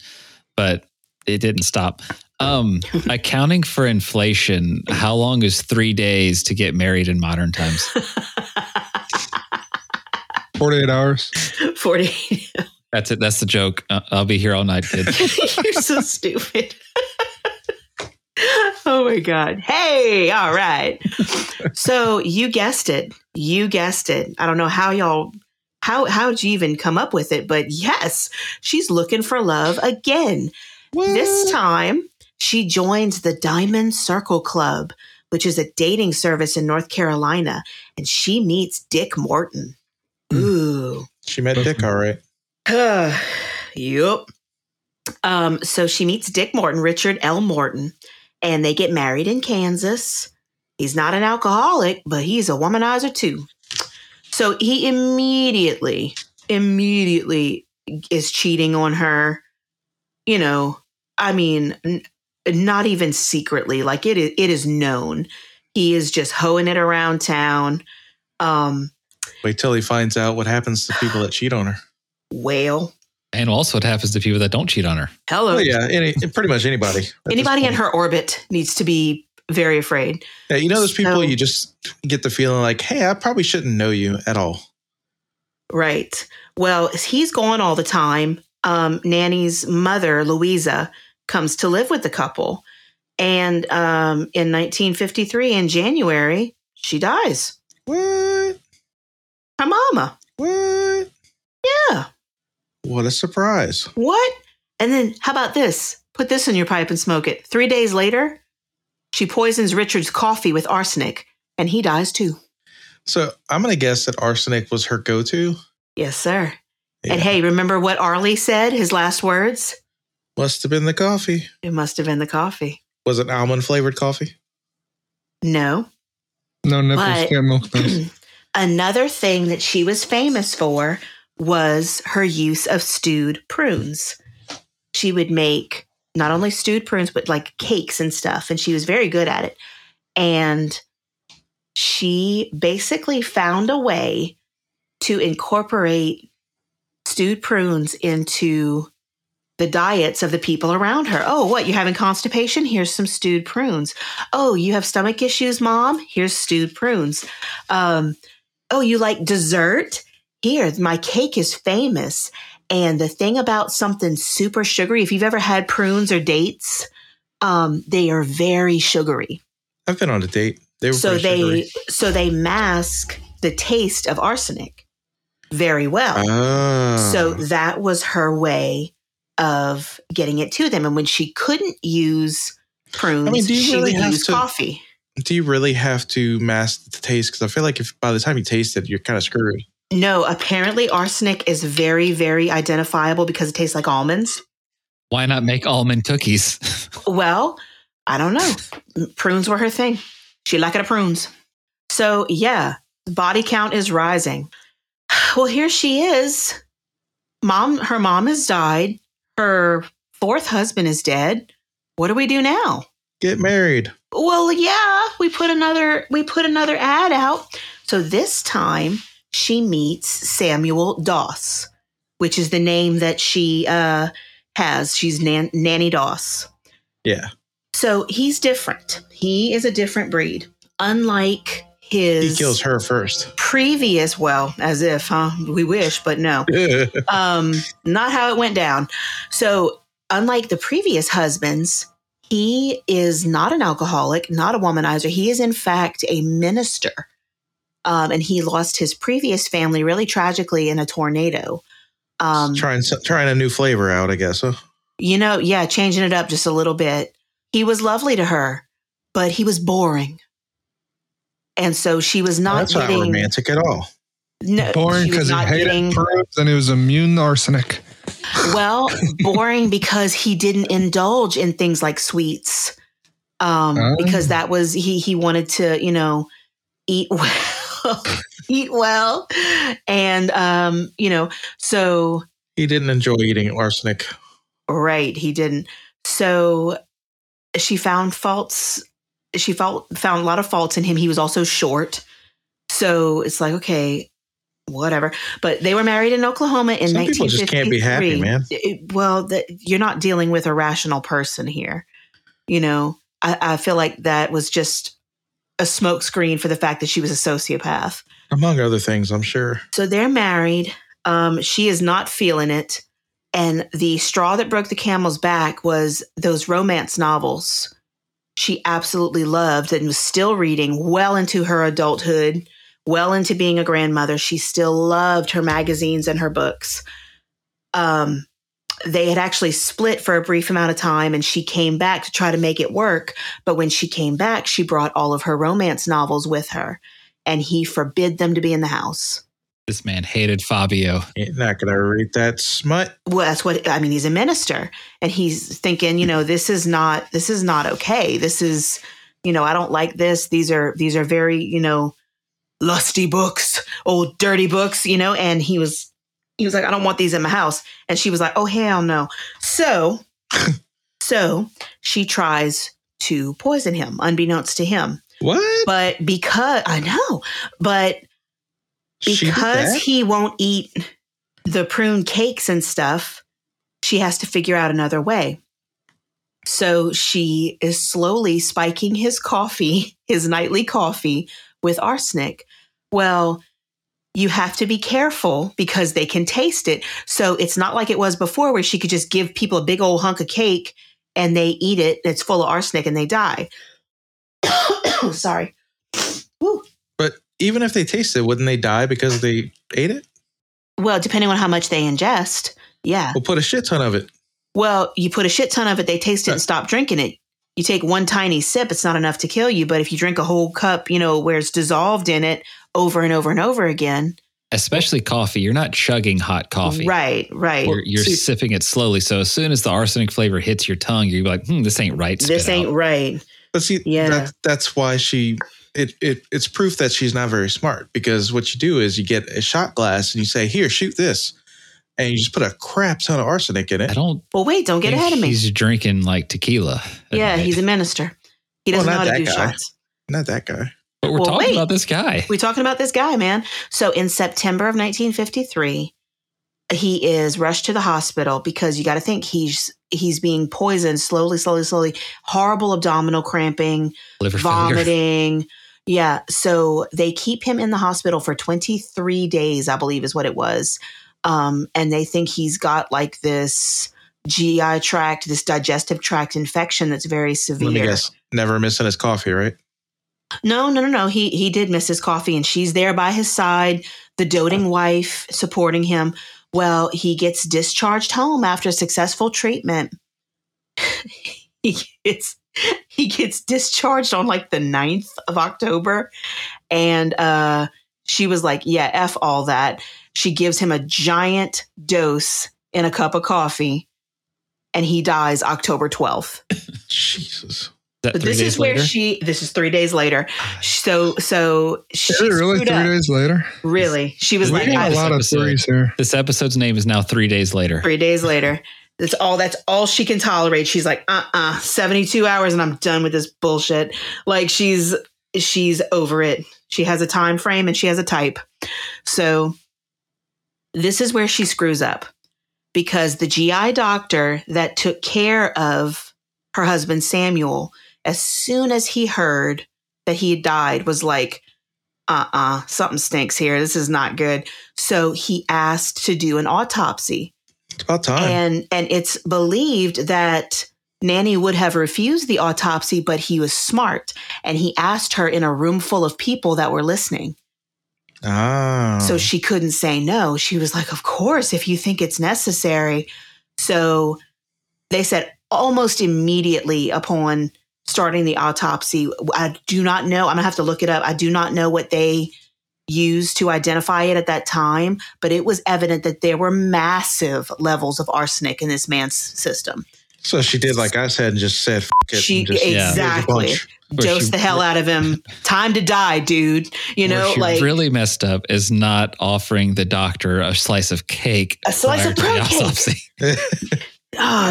but it didn't stop. Um, accounting for inflation, how long is three days to get married in modern times?
48 hours.
40.
That's it. That's the joke. Uh, I'll be here all night, kid.
You're so stupid. oh my God. Hey, all right. So you guessed it. You guessed it. I don't know how y'all how how'd you even come up with it, but yes, she's looking for love again. This time she joins the Diamond Circle Club, which is a dating service in North Carolina, and she meets Dick Morton. Ooh.
She met Dick, all right.
Yep. Um, so she meets Dick Morton, Richard L. Morton, and they get married in Kansas. He's not an alcoholic, but he's a womanizer too. So he immediately, immediately is cheating on her. You know, I mean, n- not even secretly. Like it is, it is known. He is just hoeing it around town. Um,
Wait till he finds out what happens to people that cheat on her.
Well,
and also, what happens to people that don't cheat on her?
hello.
Oh yeah, any, pretty much anybody.
Anybody in her orbit needs to be very afraid.
Yeah, you know those people
So-
you just get the feeling like, hey, I probably shouldn't know you at all.
Right. Well, he's gone all the time. Um, Nannie's mother, Louisa, comes to live with the couple. And um, in 1953, in January, she dies.
What?
Her mama.
What?
Yeah.
What a surprise.
What? And then how about this? Put this in your pipe and smoke it. Three days later, she poisons Richard's coffee with arsenic, and he dies too.
So I'm going to guess that arsenic was her go to.
Yes, sir. And hey, remember what Arlie said? His last words?
Must have been the coffee.
It must have been the coffee.
Was it almond flavored coffee?
No.
No nipples
But-
can't milk those.
Another thing that she was famous for was her use of stewed prunes. She would make not only stewed prunes, but like cakes and stuff. And she was very good at it. And she basically found a way to incorporate stewed prunes into the diets of the people around her. Oh, what? You're having constipation? Here's some stewed prunes. Oh, you have stomach issues, mom? Here's stewed prunes. Um, oh, you like dessert? Here, my cake is famous. And the thing about something super sugary, if you've ever had prunes or dates, um, they are very sugary.
I've been on a date. They were
So they
sugary.
so they mask the taste of arsenic very well.
Ah.
So that was her way of getting it to them. And when she couldn't use prunes,
I mean, do you
she
really
would
have
use
to-
coffee.
do you really have to mask the taste? Because I feel like if by the time you taste it, you're kind of screwed.
No, apparently arsenic is very, very identifiable because it tastes like almonds.
Why not make almond cookies?
Well, I don't know. Prunes were her thing. She liked it the prunes. So yeah, body count is rising. Well, here she is. Mom, her mom has died. Her fourth husband is dead. What do we do now?
Get married.
Well, yeah, we put another we put another ad out. So this time she meets Samuel Doss, which is the name that she uh, has. She's Nan- Nannie Doss.
Yeah.
So he's different. He is a different breed. Unlike his
He kills her first.
previous, well, as if, huh? We wish, but no um, not how it went down. So, unlike the previous husbands, he is not an alcoholic, not a womanizer. He is, in fact, a minister. Um, and he lost his previous family really tragically in a tornado. Um,
trying trying a new flavor out, I guess. Huh?
you know, yeah, changing it up just a little bit. He was lovely to her, but he was boring. And so she was not
That's not romantic at all.
no,
Boring because he hated
getting-
prunes and he was immune to arsenic.
Well, boring because he didn't indulge in things like sweets. Um,
Oh.
because that was he he wanted to, you know, eat well, eat well. And um, you know, so
He didn't enjoy eating arsenic.
right, he didn't. So she found faults she felt found a lot of faults in him. He was also short. So it's like, okay, whatever. But they were married in Oklahoma in
Some people just can't be happy,
1953.
man.
It- well, that you're not dealing with a rational person here. You know, I, I feel like that was just a smokescreen for the fact that she was a sociopath.
Among other things, I'm sure.
So they're married. Um, she is not feeling it. And the straw that broke the camel's back was those romance novels she absolutely loved and was still reading well into her adulthood, well into being a grandmother. She still loved her magazines and her books. Um, they had actually split for a brief amount of time and she came back to try to make it work. But when she came back, she brought all of her romance novels with her and he forbid them to be in the house.
This man hated Fabio.
You're not going to read that smut.
well that's what i mean he's a minister and he's thinking you know this is not this is not okay this is you know i don't like this these are these are very you know lusty books old dirty books you know and he was he was like i don't want these in my house and she was like oh hell no so so she tries to poison him unbeknownst to him
What?
but because i know but because he won't eat the prune cakes and stuff, she has to figure out another way. So she is slowly spiking his coffee, his nightly coffee, with arsenic. Well, you have to be careful because they can taste it. So it's not like it was before where she could just give people a big old hunk of cake and they eat it. It's full of arsenic and they die. Sorry. Woo.
But even if they taste it, wouldn't they die because they ate it?
Well, depending on how much they ingest. Yeah.
We'll put a shit ton of it.
Well, you put a shit ton of it, they taste it and stop drinking it. You take one tiny sip, it's not enough to kill you. But if you drink a whole cup, you know, where it's dissolved in it over and over and over again,
Especially coffee. You're not chugging hot coffee.
right, right.
You're, you're
So
sipping it slowly. So as soon as the arsenic flavor hits your tongue, you're like, hmm, this ain't right.
this ain't
out.
right.
But see,
Yeah.
that, that's why she. It, it it's proof that she's not very smart because what you do is you get a shot glass and you say, "Here, shoot this," and you just put a crap ton of arsenic in it.
I don't
Well, wait, don't get ahead of me.
He's drinking like tequila.
Yeah, he's a minister. He doesn't
Well,
know how to do
guy.
shots.
Not that guy.
But we're
Well,
talking
wait.
about this guy.
We're talking about this guy, man. So in September of 1953, he is rushed to the hospital because you got to think he's he's being poisoned slowly, slowly, slowly. Horrible abdominal cramping,
Liver failure.
vomiting. Yeah. So they keep him in the hospital for 23 days, I believe is what it was. Um, and they think he's got like this GI tract, this digestive tract infection that's very severe.
Let me guess. Never missing his coffee, right?
No, no, no, no. He he did miss his coffee, and she's there by his side, the doting wife supporting him. Well, he gets discharged home after successful treatment. he gets he gets discharged on like the 9th of October. And uh she was like, Yeah, F all that. She gives him a giant dose in a cup of coffee, and he dies October 12th.
Jesus.
Is that
But this is where
later?
she. This is three days later. So so she
Is it really three
up.
days later?
Really, she was
We
like,
We got
I,
a lot of
episode.
threes here.
this episode's name is now three days later.
three days later. That's all. That's all she can tolerate. She's like, uh, uh 72 hours, and I'm done with this bullshit. Like she's she's over it. She has a time frame and she has a type. So this is where she screws up because the GI doctor that took care of her husband Samuel, as soon as he heard that he had died, was like, uh uh something stinks here. This is not good. So he asked to do an autopsy.
It's about time.
And and it's believed that Nannie would have refused the autopsy, but he was smart and he asked her in a room full of people that were listening.
ah.
So she couldn't say no. She was like, Of course, if you think it's necessary. So they said almost immediately upon starting the autopsy, I do not know. I'm going to have to look it up. I do not know what they used to identify it at that time, but it was evident that there were massive levels of arsenic in this man's system.
so she did like I said and just said, F- it.
She
just
exactly
bunch.
Where
dose the hell out of him. Time to die, dude. You know,
she
like
really messed up is not offering the doctor a slice of cake.
A slice of
to
cake.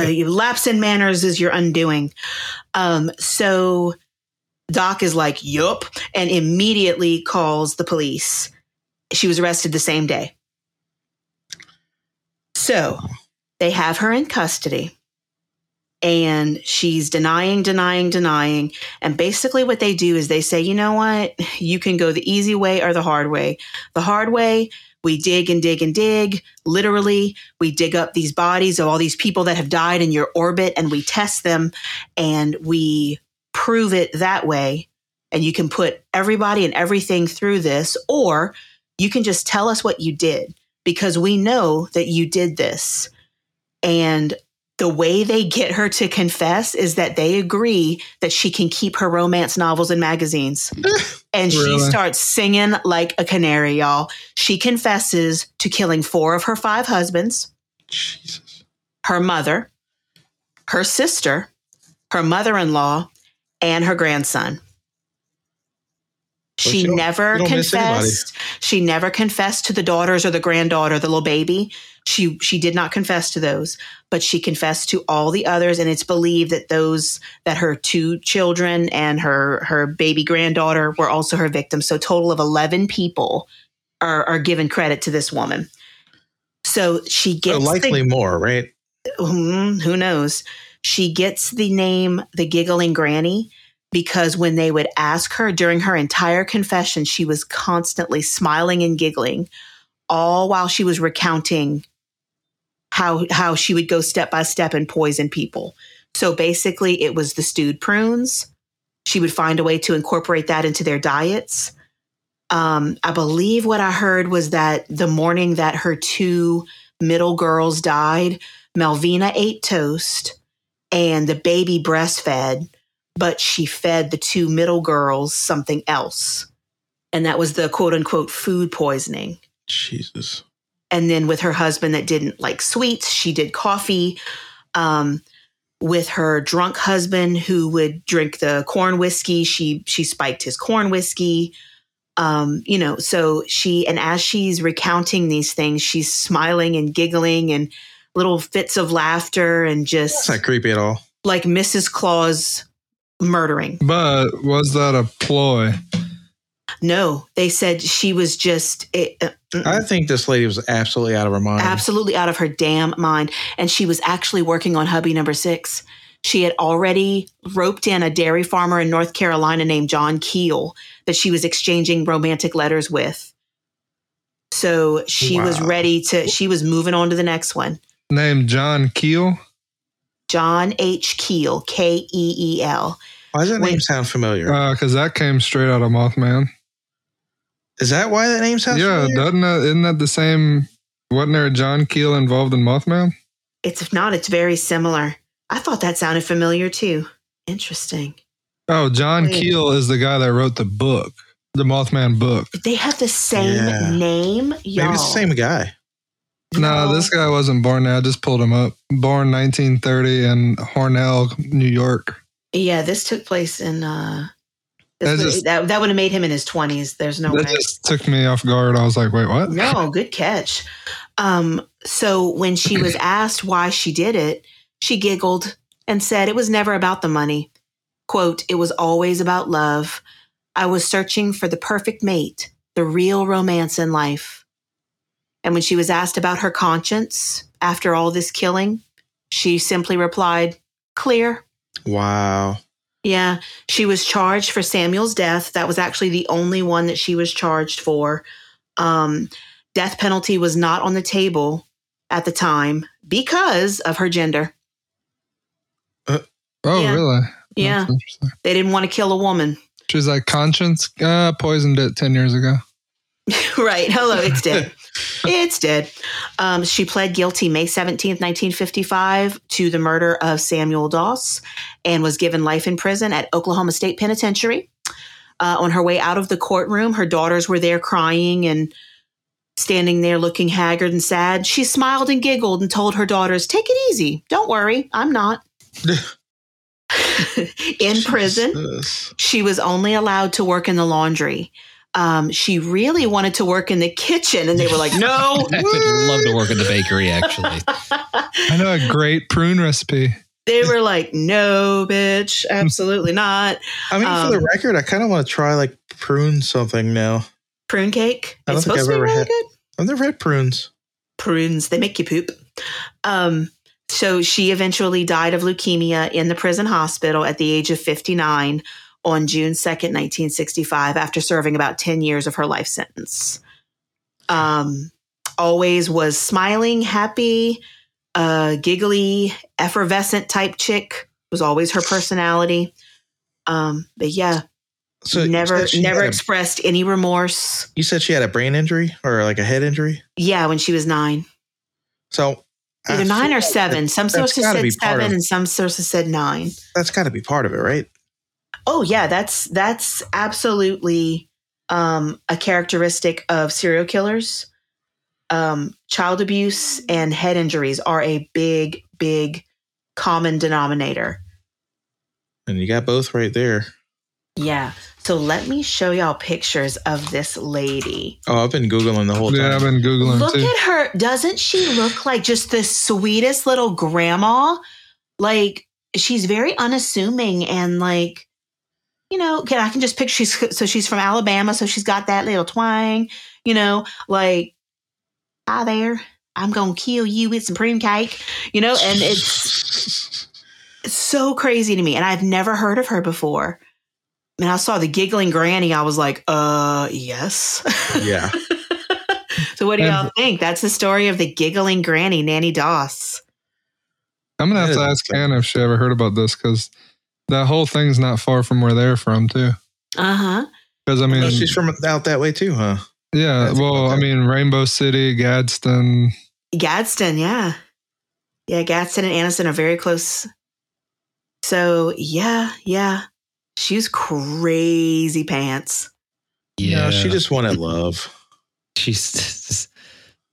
you lapse in manners is your undoing. Um, so Doc is like, yup, and immediately calls the police. She was arrested the same day. So they have her in custody and she's denying, denying, denying. And basically, what they do is they say, you know what? You can go the easy way or the hard way. The hard way, we dig and dig and dig. Literally, we dig up these bodies of all these people that have died in your orbit and we test them and we prove it that way. And you can put everybody and everything through this, or you can just tell us what you did because we know that you did this. And the way they get her to confess is that they agree that she can keep her romance novels and magazines. and she starts singing like a canary, y'all. She confesses to killing four of her five husbands,
Jesus.
her mother, her sister, her mother in law, and her grandson.
Well,
She never
you don't miss anybody.
confessed. She never confessed to the daughters or the granddaughter, the little baby. She she did not confess to those, but she confessed to all the others, and it's believed that those that her two children and her her baby granddaughter were also her victims. So a total of eleven people are are given credit to this woman. So she
So
gets the-
likely more, right?
Hmm, who knows? She gets the name the giggling granny because when they would ask her during her entire confession, she was constantly smiling and giggling, all while she was recounting how how she would go step by step and poison people. So basically, it was the stewed prunes. She would find a way to incorporate that into their diets. Um, I believe what I heard was that the morning that her two middle girls died. Melvina ate toast and the baby breastfed, but she fed the two middle girls something else. And that was the quote unquote food poisoning.
Jesus.
And then with her husband that didn't like sweets, she did coffee. Um, with her drunk husband who would drink the corn whiskey, she she spiked his corn whiskey. Um, you know, so she and as she's recounting these things, she's smiling and giggling and little fits of laughter and
That's
just
not creepy at all.
like Mrs. Claus murdering.
But was that a ploy?
No, they said she was just it, uh.
I think this lady was absolutely out of her mind.
absolutely out of her damn mind. And she was actually working on hubby number six. She had already roped in a dairy farmer in North Carolina named John Keel that she was exchanging romantic letters with. So she was ready to, she was moving on to the next one.
Named John Keel.
John H. Keel, K E E L.
Why does that
Wait.
name sound familiar?
Because Uh, that came straight out of Mothman.
Is that why that name sounds
yeah,
familiar?
doesn't that, isn't that the same? Wasn't there a John Keel involved in Mothman?
It's, if not, it's very similar. I thought that sounded familiar too. Interesting.
Oh, John
Wait.
Keel is the guy that wrote the book, the Mothman book.
They have the same
Yeah.
name? Y'all.
Maybe it's the same guy.
No, this guy wasn't born there. I just pulled him up. Born 1930 in Hornell, New York.
Yeah, this took place in uh
That
would-
just-
that, that would have made him in his twenties. There's no
that
way.
just took me off guard. I was like, wait, what?
No, good catch. Um, so when she was asked why she did it, she giggled and said it was never about the money. Quote, it was always about love. I was searching for the perfect mate, the real romance in life. And when she was asked about her conscience after all this killing, she simply replied, clear.
Wow.
Yeah, she was charged for Samuel's death. That was actually the only one that she was charged for. Um, death penalty was not on the table at the time because of her gender.
Oh,
Yeah.
really?
Yeah, they didn't want to kill a woman.
She's like, conscience uh, poisoned it 10 years ago.
right. Hello, it's dead. it's dead. Um, she pled guilty May 17th, 1955, to the murder of Samuel Doss and was given life in prison at Oklahoma State Penitentiary. Uh, on her way out of the courtroom, her daughters were there crying and standing there looking haggard and sad. She smiled and giggled and told her daughters, Take it easy. Don't worry. I'm not. in prison,
Jesus.
she was only allowed to work in the laundry. Um, she really wanted to work in the kitchen, and they were like, "No."
I would love to work in the bakery, actually.
I know a great prune recipe.
they were like, "No, bitch, absolutely not."
I mean, for the
Um,
record, I kind of want to try like prune something now.
Prune cake.
I don't
It's
think
supposed
I've
to be
ever
really
had-
good.
I've never had prunes.
Prunes, they make you poop. Um, so she eventually died of leukemia in the prison hospital at the age of 59 on June 2nd, 1965, after serving about 10 years of her life sentence. Um, always was smiling, happy, uh, giggly, effervescent type chick was always her personality. Um, but yeah,
So
never, never
had a-
expressed any remorse.
you said she had a brain injury or like a head injury.
Yeah, when she was nine.
So I
nine or seven. Some sources said seven,
of-
and some sources said nine.
That's got to be part of it, right?
Oh yeah, that's that's absolutely um, a characteristic of serial killers. Um, child abuse and head injuries are a big, big common denominator.
And you got both right there.
Yeah. So let me show y'all pictures of this lady.
Oh, I've been googling the whole
Yeah, I've been Googling
Look
too.
at her. Doesn't she look like just the sweetest little grandma? Like she's very unassuming and like, you know, can I can just picture she's so she's from Alabama, so she's got that little twang, you know, like, hi there. I'm gonna kill you with some prune cake, you know, and it's so crazy to me. And I've never heard of her before. And I saw the giggling granny, I was like, uh yes.
yeah.
So what do y'all think? That's the story of the giggling granny, Nannie Doss.
I'm going to have to ask Anna if she ever heard about this because that whole thing's not far from where they're from, too.
Uh huh.
Because, I mean,
she's from out that way too, huh?
yeah,
That's
well, I mean, Rainbow City, Gadsden,
Gadsden, yeah. Yeah, Gadsden and Anniston are very close. So, yeah, yeah. She was crazy pants.
Yeah,
No, she just wanted love.
she's just,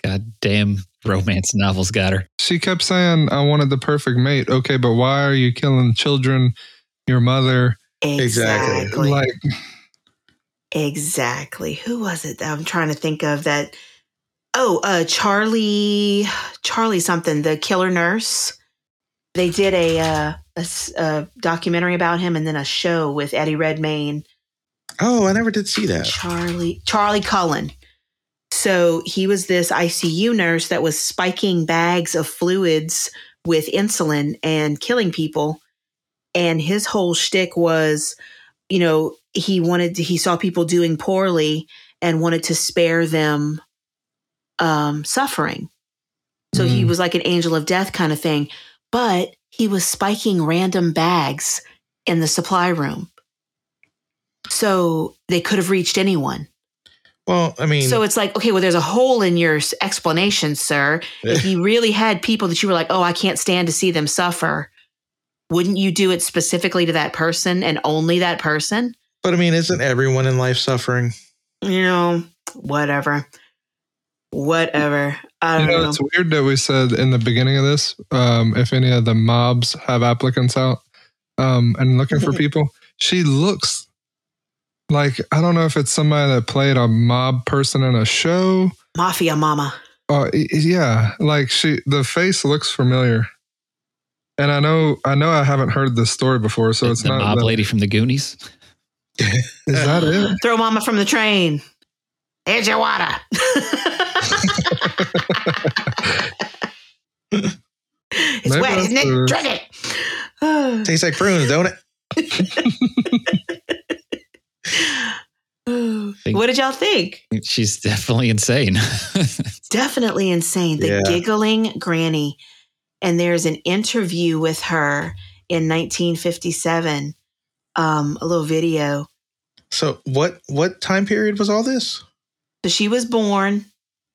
goddamn romance novels got her.
She kept saying, I wanted the perfect mate. Okay, but why are you killing children, your mother?
Exactly.
Exactly.
Like,
Exactly. Who was it that I'm trying to think of that? Oh, uh, Charlie, Charlie something, the killer nurse. They did a, uh, a s- a documentary about him and then a show with Eddie Redmayne.
Oh, I never did see that.
Charlie, Charlie Cullen. So he was this ICU nurse that was spiking bags of fluids with insulin and killing people. And his whole shtick was, you know, he wanted to, he saw people doing poorly and wanted to spare them um, suffering. So he
Mm.
was like an angel of death kind of thing. But he was spiking random bags in the supply room. So they could have reached anyone.
Well, I mean,
So it's like, okay, well, there's a hole in your explanation, sir. If you really had people that you were like, oh, I can't stand to see them suffer, wouldn't you do it specifically to that person and only that person?
but I mean, isn't everyone in life suffering?
You know, whatever. Whatever. I
you
don't
know,
know.
it's weird that we said in the beginning of this, um, if any of the mobs have applicants out um, and looking for people, she looks like, I don't know if it's somebody that played a mob person in a show.
Mafia mama.
Uh, yeah, like she, the face looks familiar. And I know, I know, I haven't heard this story before, so
The-
it's
the
not.
mob
the-
lady from the Goonies.
Is that it?
Throw mama from the train. Here's your water. it's
Maybe
wet, isn't it?
the-
Drink it.
Tastes like prunes, don't it?
what did y'all think?
She's definitely insane.
definitely insane. The
Yeah.
giggling granny. And there's an interview with her in 1957, um, a little video.
So what what time period was all this?
So she was born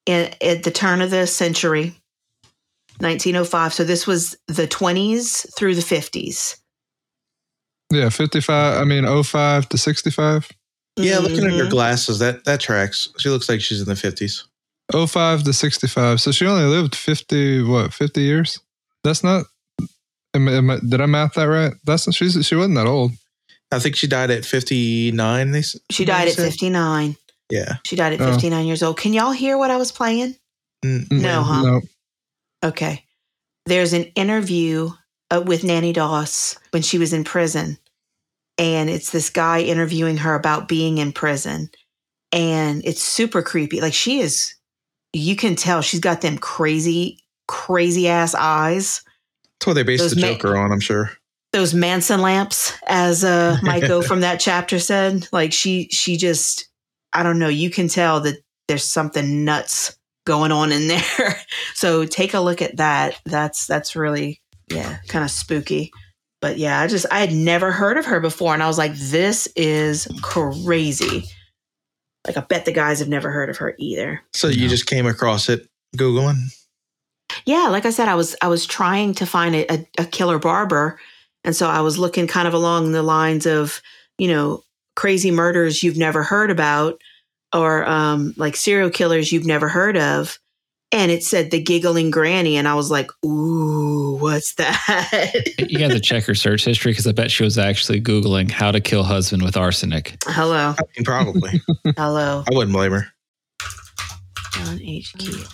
in, at the turn of the century, 1905. So this was the 20s through the 50s.
Yeah, 55, I mean, 05 to 65.
Yeah, looking at her
Mhm.
glasses, that that tracks. She looks like she's in the fifties.
05 to 65. So she only lived 50, what, 50 years? That's not, am, am I- did I math that right? That's she's, she wasn't that old.
I think she died at fifty nine. They
She died at 59.
Yeah.
She died at
Oh.
59 years old. Can y'all hear what I was playing?
Mm,
No, huh?
No.
Okay. There's an interview uh, with Nannie Doss when she was in prison. And it's this guy interviewing her about being in prison. And it's super creepy. Like she is, you can tell she's got them crazy, crazy ass eyes.
That's what they based
Those
the
ma-
Joker on. I'm sure.
Those Manson lamps, as uh, Michael from that chapter said. Like she, she just, I don't know. You can tell that there's something nuts going on in there. so take a look at that. That's that's really yeah, kind of spooky. But yeah, I just I had never heard of her before and I was like this is crazy. Like I bet the guys have never heard of her either.
So you just came across it googling.
Yeah, like I said I was I was trying to find a, a, a killer barber and so I was looking kind of along the lines of, you know, crazy murders you've never heard about or um like serial killers you've never heard of. And it said the giggling granny, and I was like, "Ooh, what's that?"
you got to check her search history because I bet she was actually Googling how to kill husband with arsenic.
Hello,
I mean, probably.
hello,
I wouldn't blame her.
John H. Key.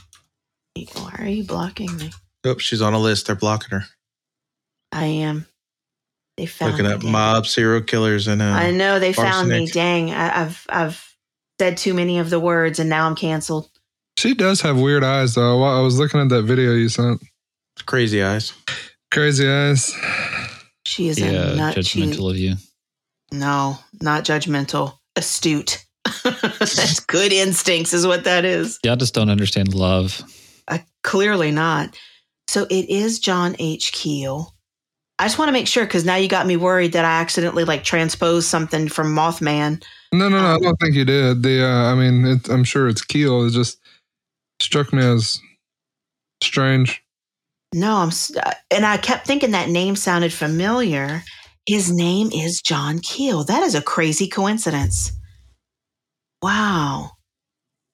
Why are you blocking me?
Oops, she's on a list. They're blocking her.
I am. They found me.
Looking
me.
at
dang.
mob serial killers and uh,
I know they found me. Dang, I, I've I've said too many of the words, and now I'm canceled.
She does have weird eyes, though. While I was looking at that video you sent.
crazy eyes.
Crazy eyes.
She is
Yeah,
a nut.
judgmental
She,
of you.
no, not judgmental. Astute. That's good instincts, is what that is.
Y'all just don't understand love.
Uh, clearly not. So it is John H. Keel. I just want to make sure because now you got me worried that I accidentally like transposed something from Mothman.
No, no, no. I
Um,
don't think you did. The, uh, I mean, it, I'm sure it's Keel. It just struck me as Strange.
No, I'm, uh, and I kept thinking that name sounded familiar. His name is John Keel. That is a crazy coincidence. Wow.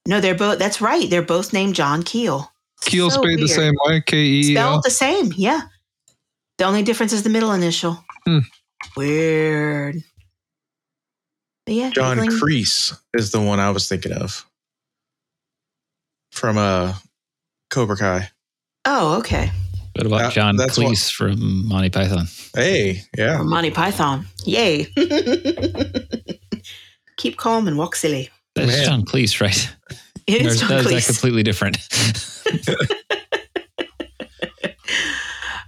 No, they're both. That's right. They're both named John Keel.
Keel
So
spelled the same way. K E L.
Spelled the same. Yeah. The only difference is the middle initial.
Hmm.
Weird. But yeah,
John
giggling-
Kreese is the one I was thinking of from uh, Cobra Kai.
Oh, okay.
What about
That-
John
that's what-
Cleese from Monty Python?
Hey, yeah.
Or Monty Python. Yay. Keep calm and walk silly.
That's
Man.
John Cleese, right?
It
Or
is
is that- is completely different?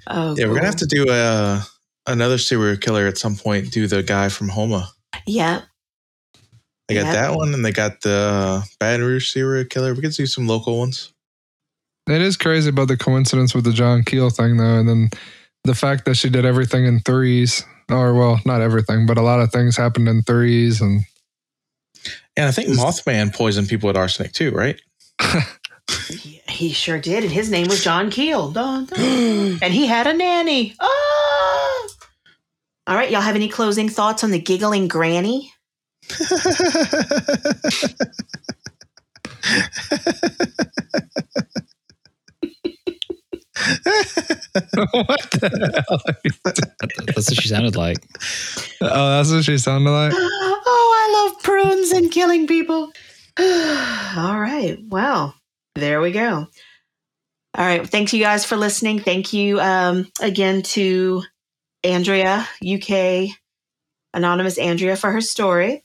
Oh,
Yeah, we're gonna have to do uh, another serial killer at some point. Do the guy from Houma.
Yeah.
They got
Yep.
that one, and they got the uh, Baton Rouge serial killer. We could do some local ones.
It is crazy about the coincidence with the John Keel thing, though, and then the fact that she did everything in threes, or well, not everything, but a lot of things happened in threes, and
And I think Mothman poisoned people with arsenic too, right?
He- He sure did. And his name was John Keel. Dun, dun. and he had a nanny. Ah! All right. Y'all have any closing thoughts on the giggling granny?
what the hell?
That's what she sounded like.
Oh, that's what she sounded like.
Oh, I love prunes and killing people. All right. Well, there we go. All right. Thanks you guys for listening. Thank you um, again to Andrea, UK Anonymous Andrea, for her story.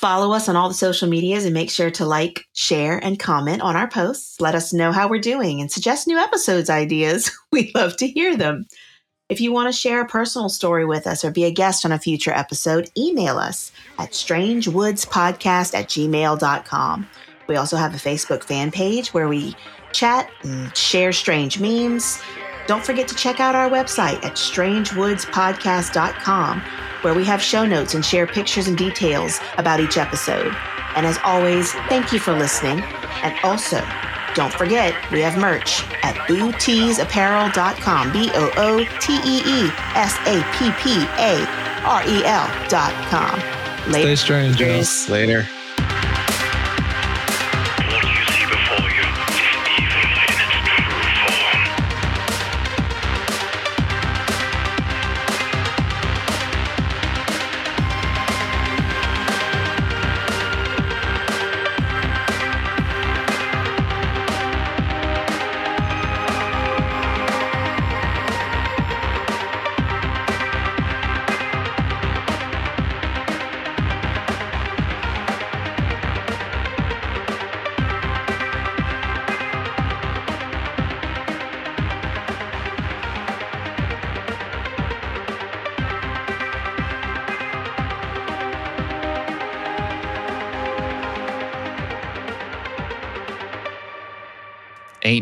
Follow us on all the social medias and make sure to like, share, and comment on our posts. Let us know how we're doing and suggest new episodes ideas. we love to hear them. If you want to share a personal story with us or be a guest on a future episode, email us at strangewoodspodcast at gmail.com. We also have a Facebook fan page where we chat and share strange memes. Don't forget to check out our website at strangewoodspodcast.com, where we have show notes and share pictures and details about each episode. And as always, thank you for listening. And also, don't forget, we have merch at booteesapparel.com. B O O T E E S A P P A R E L.com.
Stay
Later.
strange, y'all.
Later.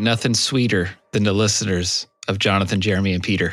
Nothing sweeter than the listeners of Jonathan, Jeremy, and Peter.